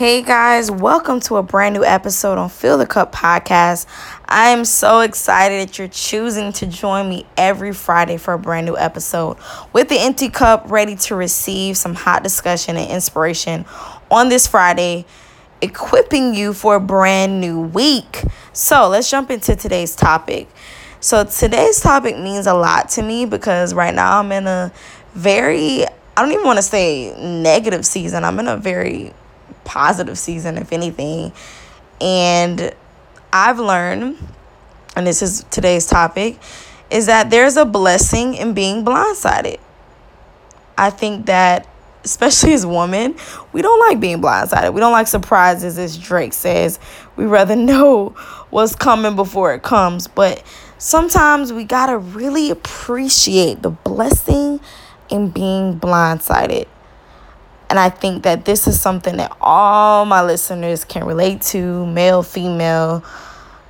Hey guys, welcome to a brand new episode on Fill the Cup podcast. I am so excited that you're choosing to join me every Friday for a brand new episode with the empty cup ready to receive some hot discussion and inspiration on this Friday, equipping you for a brand new week. So let's jump into today's topic. So today's topic means a lot to me because right now I'm in a very, I don't even want to say negative season, I'm in a very positive season, if anything. And I've learned, and this is today's topic, is that there's a blessing in being blindsided. I think that, especially as women, we don't like being blindsided. We don't like surprises, as Drake says. We rather know what's coming before it comes. But sometimes we got to really appreciate the blessing in being blindsided. And I think that this is something that all my listeners can relate to male, female,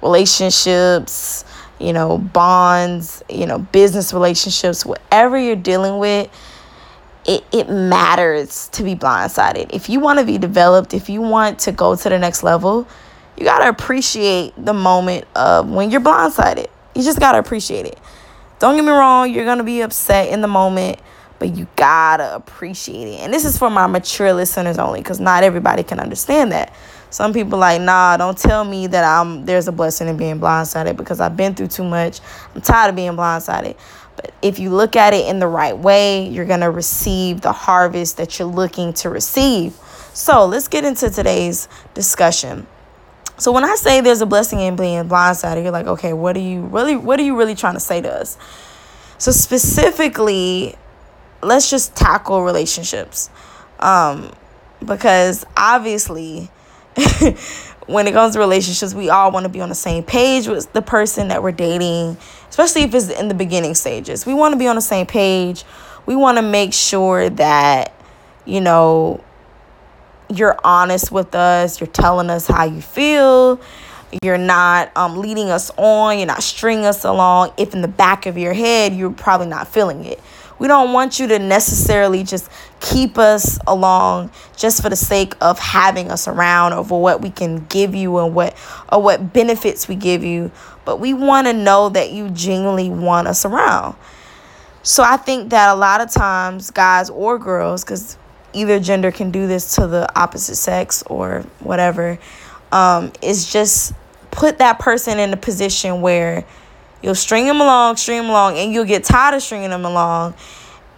relationships, you know, bonds, you know, business relationships, whatever you're dealing with. It, it matters to be blindsided. If you want to be developed, if you want to go to the next level, you got to appreciate the moment of when you're blindsided. You just got to appreciate it. Don't get me wrong, you're going to be upset in the moment but you gotta appreciate it. And this is for my mature listeners only, because not everybody can understand that. Some people like, nah, don't tell me that I'm there's a blessing in being blindsided because I've been through too much. I'm tired of being blindsided. But if you look at it in the right way, you're gonna receive the harvest that you're looking to receive. So let's get into today's discussion. So when I say there's a blessing in being blindsided, you're like, okay, what are you really what are you really trying to say to us? So specifically, let's just tackle relationships. Um, because obviously, when it comes to relationships, we all want to be on the same page with the person that we're dating, especially if it's in the beginning stages. We want to be on the same page. We want to make sure that, you know, you're honest with us, you're telling us how you feel. You're not um, leading us on. You're not stringing us along. If in the back of your head, you're probably not feeling it. We don't want you to necessarily just keep us along just for the sake of having us around or for what we can give you and what or what benefits we give you, but we want to know that you genuinely want us around. So I think that a lot of times guys or girls cuz either gender can do this to the opposite sex or whatever um, is just put that person in a position where You'll string them along, string them along, and you'll get tired of stringing them along.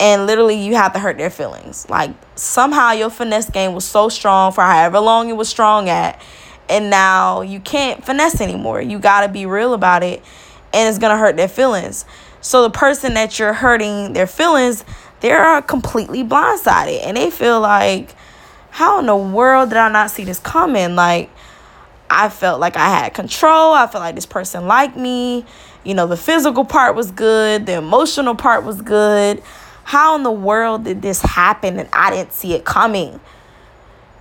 And literally, you have to hurt their feelings. Like, somehow your finesse game was so strong for however long it was strong at. And now you can't finesse anymore. You got to be real about it. And it's going to hurt their feelings. So, the person that you're hurting their feelings, they're completely blindsided. And they feel like, how in the world did I not see this coming? Like, I felt like I had control. I felt like this person liked me. You know, the physical part was good, the emotional part was good. How in the world did this happen and I didn't see it coming?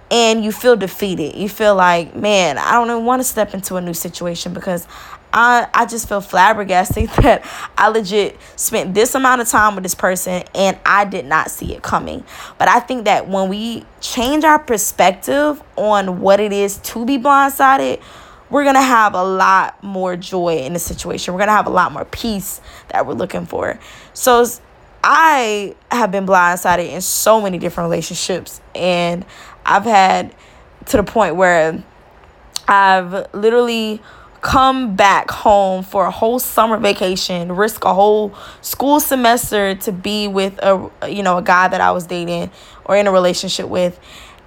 And you feel defeated. You feel like, man, I don't even want to step into a new situation because I, I just feel flabbergasted that I legit spent this amount of time with this person and I did not see it coming. But I think that when we change our perspective on what it is to be blindsided, we're going to have a lot more joy in the situation. We're going to have a lot more peace that we're looking for. So I have been blindsided in so many different relationships and I've had to the point where I've literally come back home for a whole summer vacation, risk a whole school semester to be with a you know a guy that I was dating or in a relationship with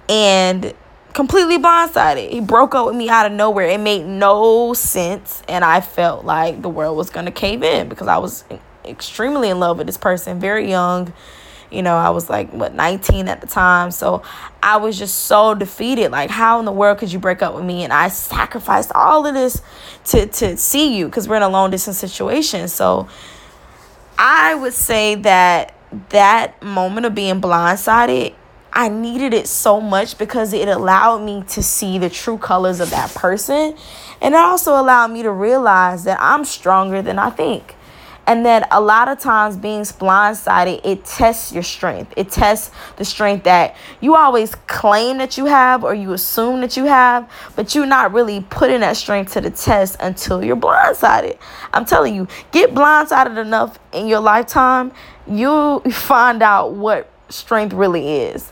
and completely blindsided. He broke up with me out of nowhere. It made no sense and I felt like the world was going to cave in because I was extremely in love with this person, very young you know, I was like, what, 19 at the time. So I was just so defeated. Like, how in the world could you break up with me? And I sacrificed all of this to, to see you because we're in a long distance situation. So I would say that that moment of being blindsided, I needed it so much because it allowed me to see the true colors of that person. And it also allowed me to realize that I'm stronger than I think. And that a lot of times being blindsided, it tests your strength. It tests the strength that you always claim that you have or you assume that you have, but you're not really putting that strength to the test until you're blindsided. I'm telling you, get blindsided enough in your lifetime, you'll find out what strength really is.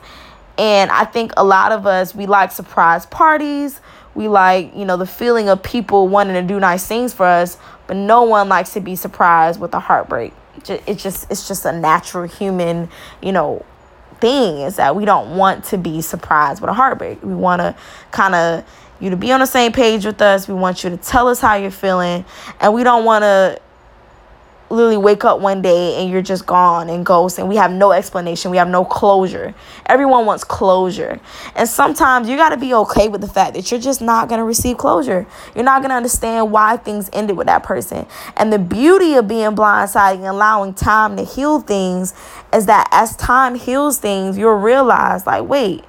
And I think a lot of us, we like surprise parties. We like, you know, the feeling of people wanting to do nice things for us, but no one likes to be surprised with a heartbreak. It's just, it's just a natural human, you know, thing is that we don't want to be surprised with a heartbreak. We want to kind of you to be on the same page with us. We want you to tell us how you're feeling, and we don't want to literally wake up one day and you're just gone and ghost and we have no explanation. We have no closure. Everyone wants closure. And sometimes you got to be okay with the fact that you're just not going to receive closure. You're not going to understand why things ended with that person. And the beauty of being blindsided and allowing time to heal things is that as time heals things you'll realize like wait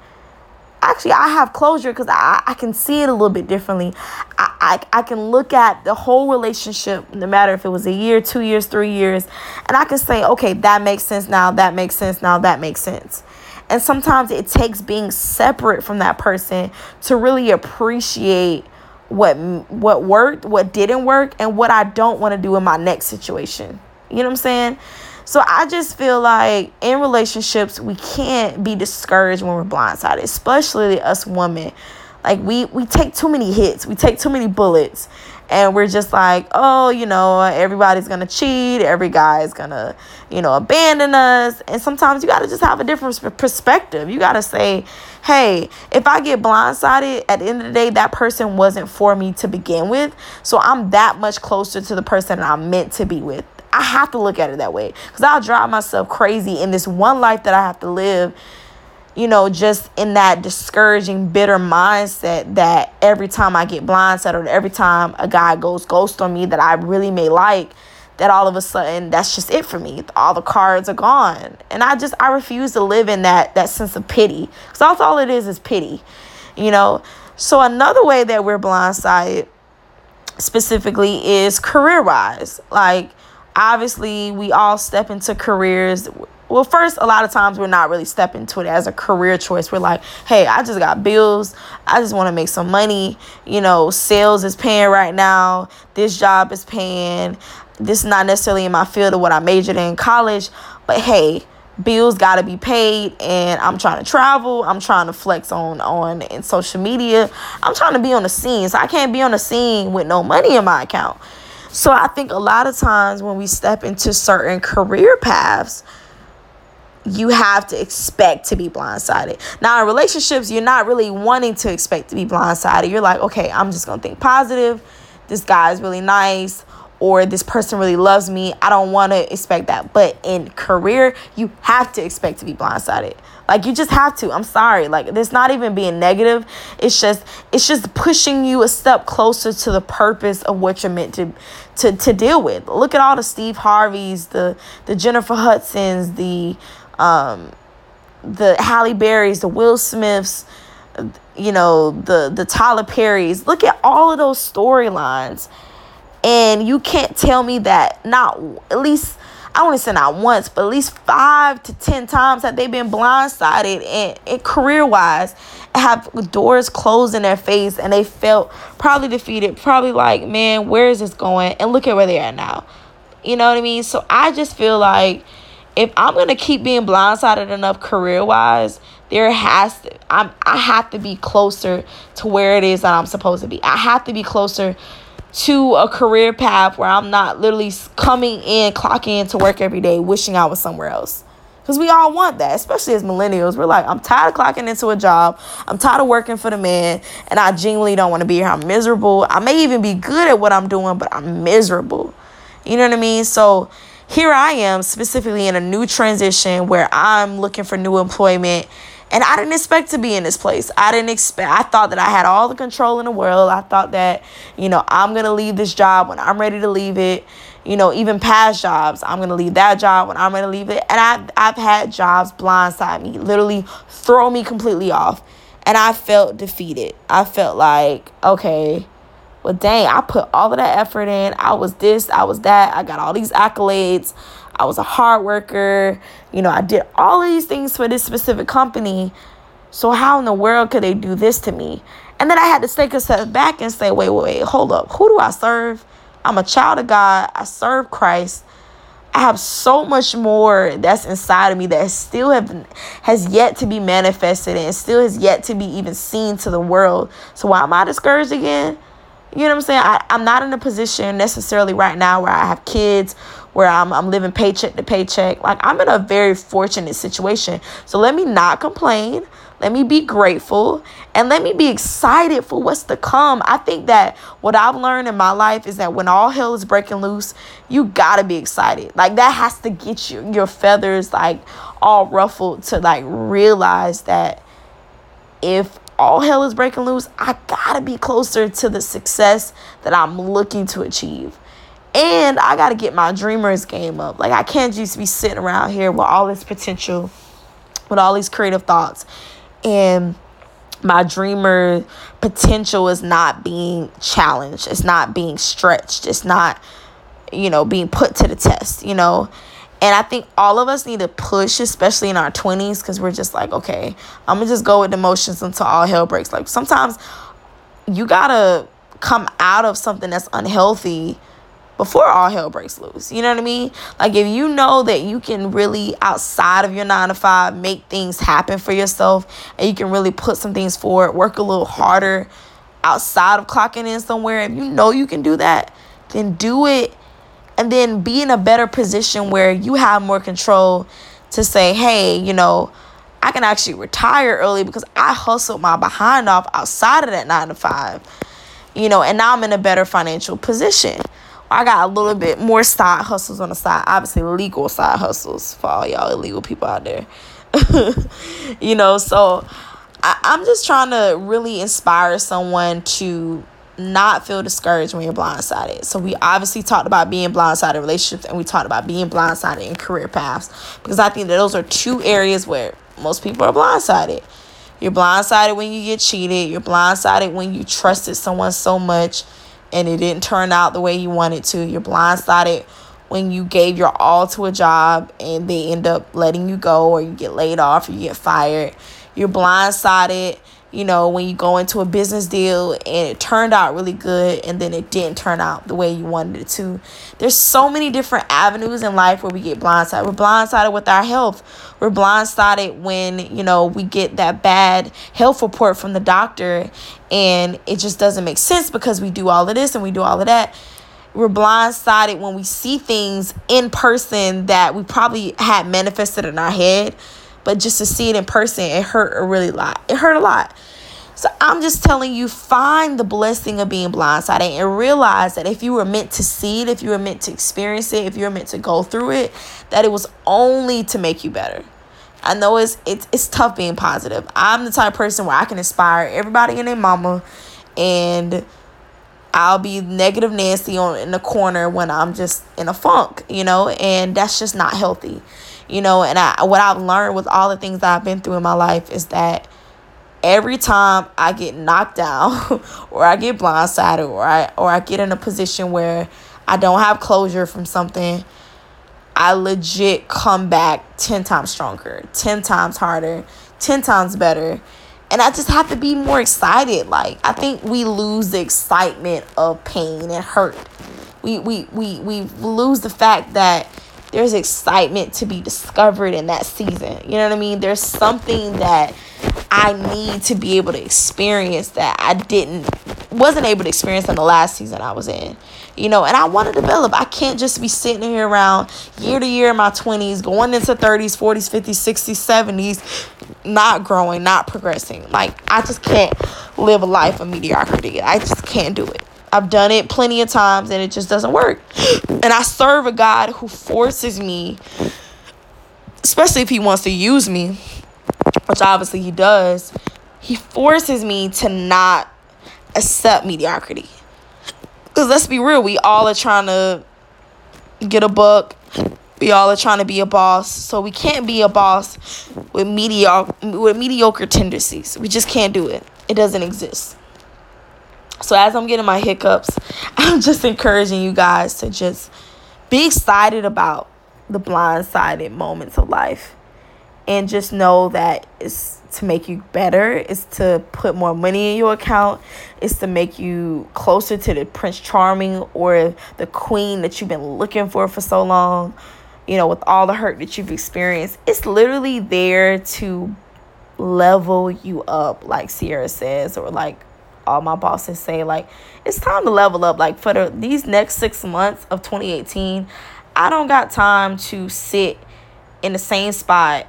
actually I have closure because I, I can see it a little bit differently. I, I, I can look at the whole relationship, no matter if it was a year, two years, three years, and I can say, okay, that makes sense now, that makes sense now, that makes sense. And sometimes it takes being separate from that person to really appreciate what what worked, what didn't work, and what I don't want to do in my next situation. You know what I'm saying? So I just feel like in relationships, we can't be discouraged when we're blindsided, especially us women. Like we we take too many hits, we take too many bullets, and we're just like, oh, you know, everybody's gonna cheat, every guy is gonna, you know, abandon us. And sometimes you gotta just have a different perspective. You gotta say, hey, if I get blindsided, at the end of the day, that person wasn't for me to begin with. So I'm that much closer to the person I'm meant to be with. I have to look at it that way because I'll drive myself crazy in this one life that I have to live, you know, just in that discouraging, bitter mindset that every time I get blindsided or every time a guy goes ghost on me that I really may like, that all of a sudden that's just it for me. All the cards are gone. And I just, I refuse to live in that, that sense of pity because that's all it is is pity, you know. So another way that we're blindsided specifically is career wise. Like, obviously we all step into careers. Well first a lot of times we're not really stepping into it as a career choice. We're like hey i just got bills. I just want to make some money. You know sales is paying right now. This job is paying. This is not necessarily in my field of what i majored in college. But hey bills got to be paid and i'm trying to travel. I'm trying to flex on on in social media. I'm trying to be on the scene. So i can't be on the scene with no money in my account so I think a lot of times when we step into certain career paths, you have to expect to be blindsided. Now, in relationships, you're not really wanting to expect to be blindsided. You're like, okay, I'm just going to think positive. This guy is really nice, or this person really loves me. I don't want to expect that. But in career, you have to expect to be blindsided. Like you just have to. I'm sorry. Like it's not even being negative. It's just it's just pushing you a step closer to the purpose of what you're meant to to to deal with. Look at all the Steve Harveys, the the Jennifer Hudsons, the um the Halle Berrys, the Will Smiths, you know, the the Tyler Perrys. Look at all of those storylines. And you can't tell me that not at least I want to say not once, but at least five to ten times that they've been blindsided and, and career wise have doors closed in their face and they felt probably defeated, probably like, man, where is this going? And look at where they are now. You know what I mean? So I just feel like if I'm gonna keep being blindsided enough career wise, there has to I'm I have to be closer to where it is that I'm supposed to be. I have to be closer to a career path where I'm not literally coming in, clocking into work every day, wishing I was somewhere else. Because we all want that, especially as millennials. We're like, I'm tired of clocking into a job. I'm tired of working for the man. And I genuinely don't want to be here. I'm miserable. I may even be good at what I'm doing, but I'm miserable. You know what I mean? So here I am, specifically in a new transition where I'm looking for new employment and I didn't expect to be in this place. I didn't expect, I thought that I had all the control in the world. I thought that, you know, I'm going to leave this job when I'm ready to leave it. You know, even past jobs, I'm going to leave that job when I'm ready to leave it. And I've, I've had jobs blindside me, literally throw me completely off. And I felt defeated. I felt like, okay, well, dang, I put all of that effort in. I was this, I was that. I got all these accolades. I was a hard worker. You know, I did all of these things for this specific company. So how in the world could they do this to me? And then I had to take a step back and say, wait, wait, wait, hold up. Who do I serve? I'm a child of God. I serve Christ. I have so much more that's inside of me that still have has yet to be manifested and still has yet to be even seen to the world. So why am I discouraged again? You know what I'm saying? I, I'm not in a position necessarily right now where I have kids, where I'm, I'm living paycheck to paycheck. Like, I'm in a very fortunate situation. So let me not complain. Let me be grateful and let me be excited for what's to come. I think that what I've learned in my life is that when all hell is breaking loose, you gotta be excited. Like that has to get you your feathers like all ruffled to like realize that if all hell is breaking loose, I gotta be closer to the success that I'm looking to achieve. And I gotta get my dreamers game up. Like I can't just be sitting around here with all this potential, with all these creative thoughts, and my dreamer potential is not being challenged. It's not being stretched. It's not, you know, being put to the test, you know. And I think all of us need to push, especially in our 20s, because we're just like, okay, I'm going to just go with the motions until all hell breaks. Like sometimes you got to come out of something that's unhealthy before all hell breaks loose. You know what I mean? Like if you know that you can really outside of your 9 to 5 make things happen for yourself and you can really put some things forward, work a little harder outside of clocking in somewhere, if you know you can do that, then do it and then be in a better position where you have more control to say, hey, you know, I can actually retire early because I hustled my behind off outside of that nine to five, you know, and now I'm in a better financial position. I got a little bit more side hustles on the side, obviously legal side hustles for all y'all illegal people out there. you know, so I, I'm just trying to really inspire someone to not feel discouraged when you're blindsided. So we obviously talked about being blindsided in relationships and we talked about being blindsided in career paths because I think that those are two areas where most people are blindsided. You're blindsided when you get cheated. You're blindsided when you trusted someone so much and it didn't turn out the way you wanted to. You're blindsided when you gave your all to a job and they end up letting you go or you get laid off or you get fired. You're blindsided you know, when you go into a business deal and it turned out really good and then it didn't turn out the way you wanted it to. There's so many different avenues in life where we get blindsided. We're blindsided with our health. We're blindsided when, you know, we get that bad health report from the doctor and it just doesn't make sense because we do all of this and we do all of that. We're blindsided when we see things in person that we probably had manifested in our head but just to see it in person, it hurt a really lot. It hurt a lot. So I'm just telling you, find the blessing of being blindsided and realize that if you were meant to see it, if you were meant to experience it, if you were meant to go through it, that it was only to make you better. I know it's it's it's tough being positive. I'm the type person where I can inspire everybody and their mama and I'll be negative Nancy on in the corner when I'm just in a funk, you know, and that's just not healthy you know and I what I've learned with all the things I've been through in my life is that every time I get knocked down or I get blindsided or I or I get in a position where I don't have closure from something I legit come back 10 times stronger, 10 times harder, 10 times better. And I just have to be more excited. Like I think we lose the excitement of pain and hurt. We we we we lose the fact that there's excitement to be discovered in that season. You know what I mean? There's something that I need to be able to experience that I didn't wasn't able to experience in the last season I was in. You know, and I want to develop. I can't just be sitting here around year to year in my 20s, going into 30s, 40s, 50s, 60s, 70s, not growing, not progressing. Like I just can't live a life of mediocrity. I just can't do it. I've done it plenty of times and it just doesn't work. And I serve a God who forces me, especially if he wants to use me, which obviously he does, he forces me to not accept mediocrity. Because let's be real, we all are trying to get a book. We all are trying to be a boss. So we can't be a boss with mediocre with mediocre tendencies. We just can't do it. It doesn't exist. So as I'm getting my hiccups, I'm just encouraging you guys to just be excited about the blindsided moments of life. And just know that it's to make you better. It's to put more money in your account. It's to make you closer to the prince charming or the queen that you've been looking for for so long. You know with all the hurt that you've experienced it's literally there to level you up like sierra says or like all my bosses say like it's time to level up like for the, these next six months of 2018 i don't got time to sit in the same spot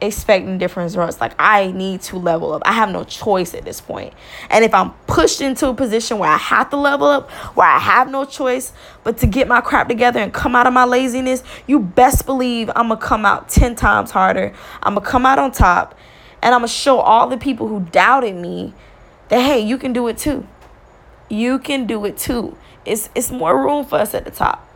expecting different results. Like I need to level up. I have no choice at this point. And if I'm pushed into a position where I have to level up, where I have no choice but to get my crap together and come out of my laziness, you best believe I'm gonna come out 10 times harder. I'm gonna come out on top and I'm gonna show all the people who doubted me that hey, you can do it too. You can do it too. It's it's more room for us at the top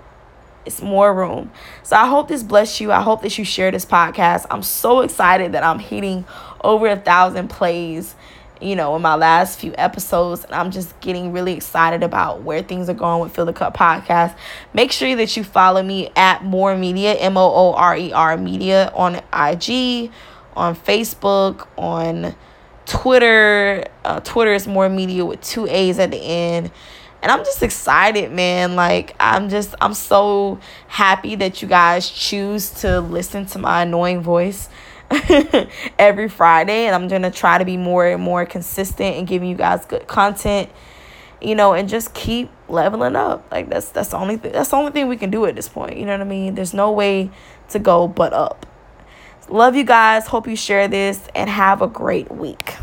it's more room. So I hope this blessed you. I hope that you share this podcast. I'm so excited that I'm hitting over a thousand plays, you know, in my last few episodes. And I'm just getting really excited about where things are going with Fill the Cup Podcast. Make sure that you follow me at More Media, M O O R E R Media on IG, on Facebook, on Twitter. Uh, Twitter is More Media with two A's at the end and I'm just excited, man. Like, I'm just, I'm so happy that you guys choose to listen to my annoying voice every Friday. And I'm going to try to be more and more consistent and giving you guys good content, you know, and just keep leveling up. Like, that's, that's the only thing, that's the only thing we can do at this point. You know what I mean? There's no way to go but up. Love you guys. Hope you share this and have a great week.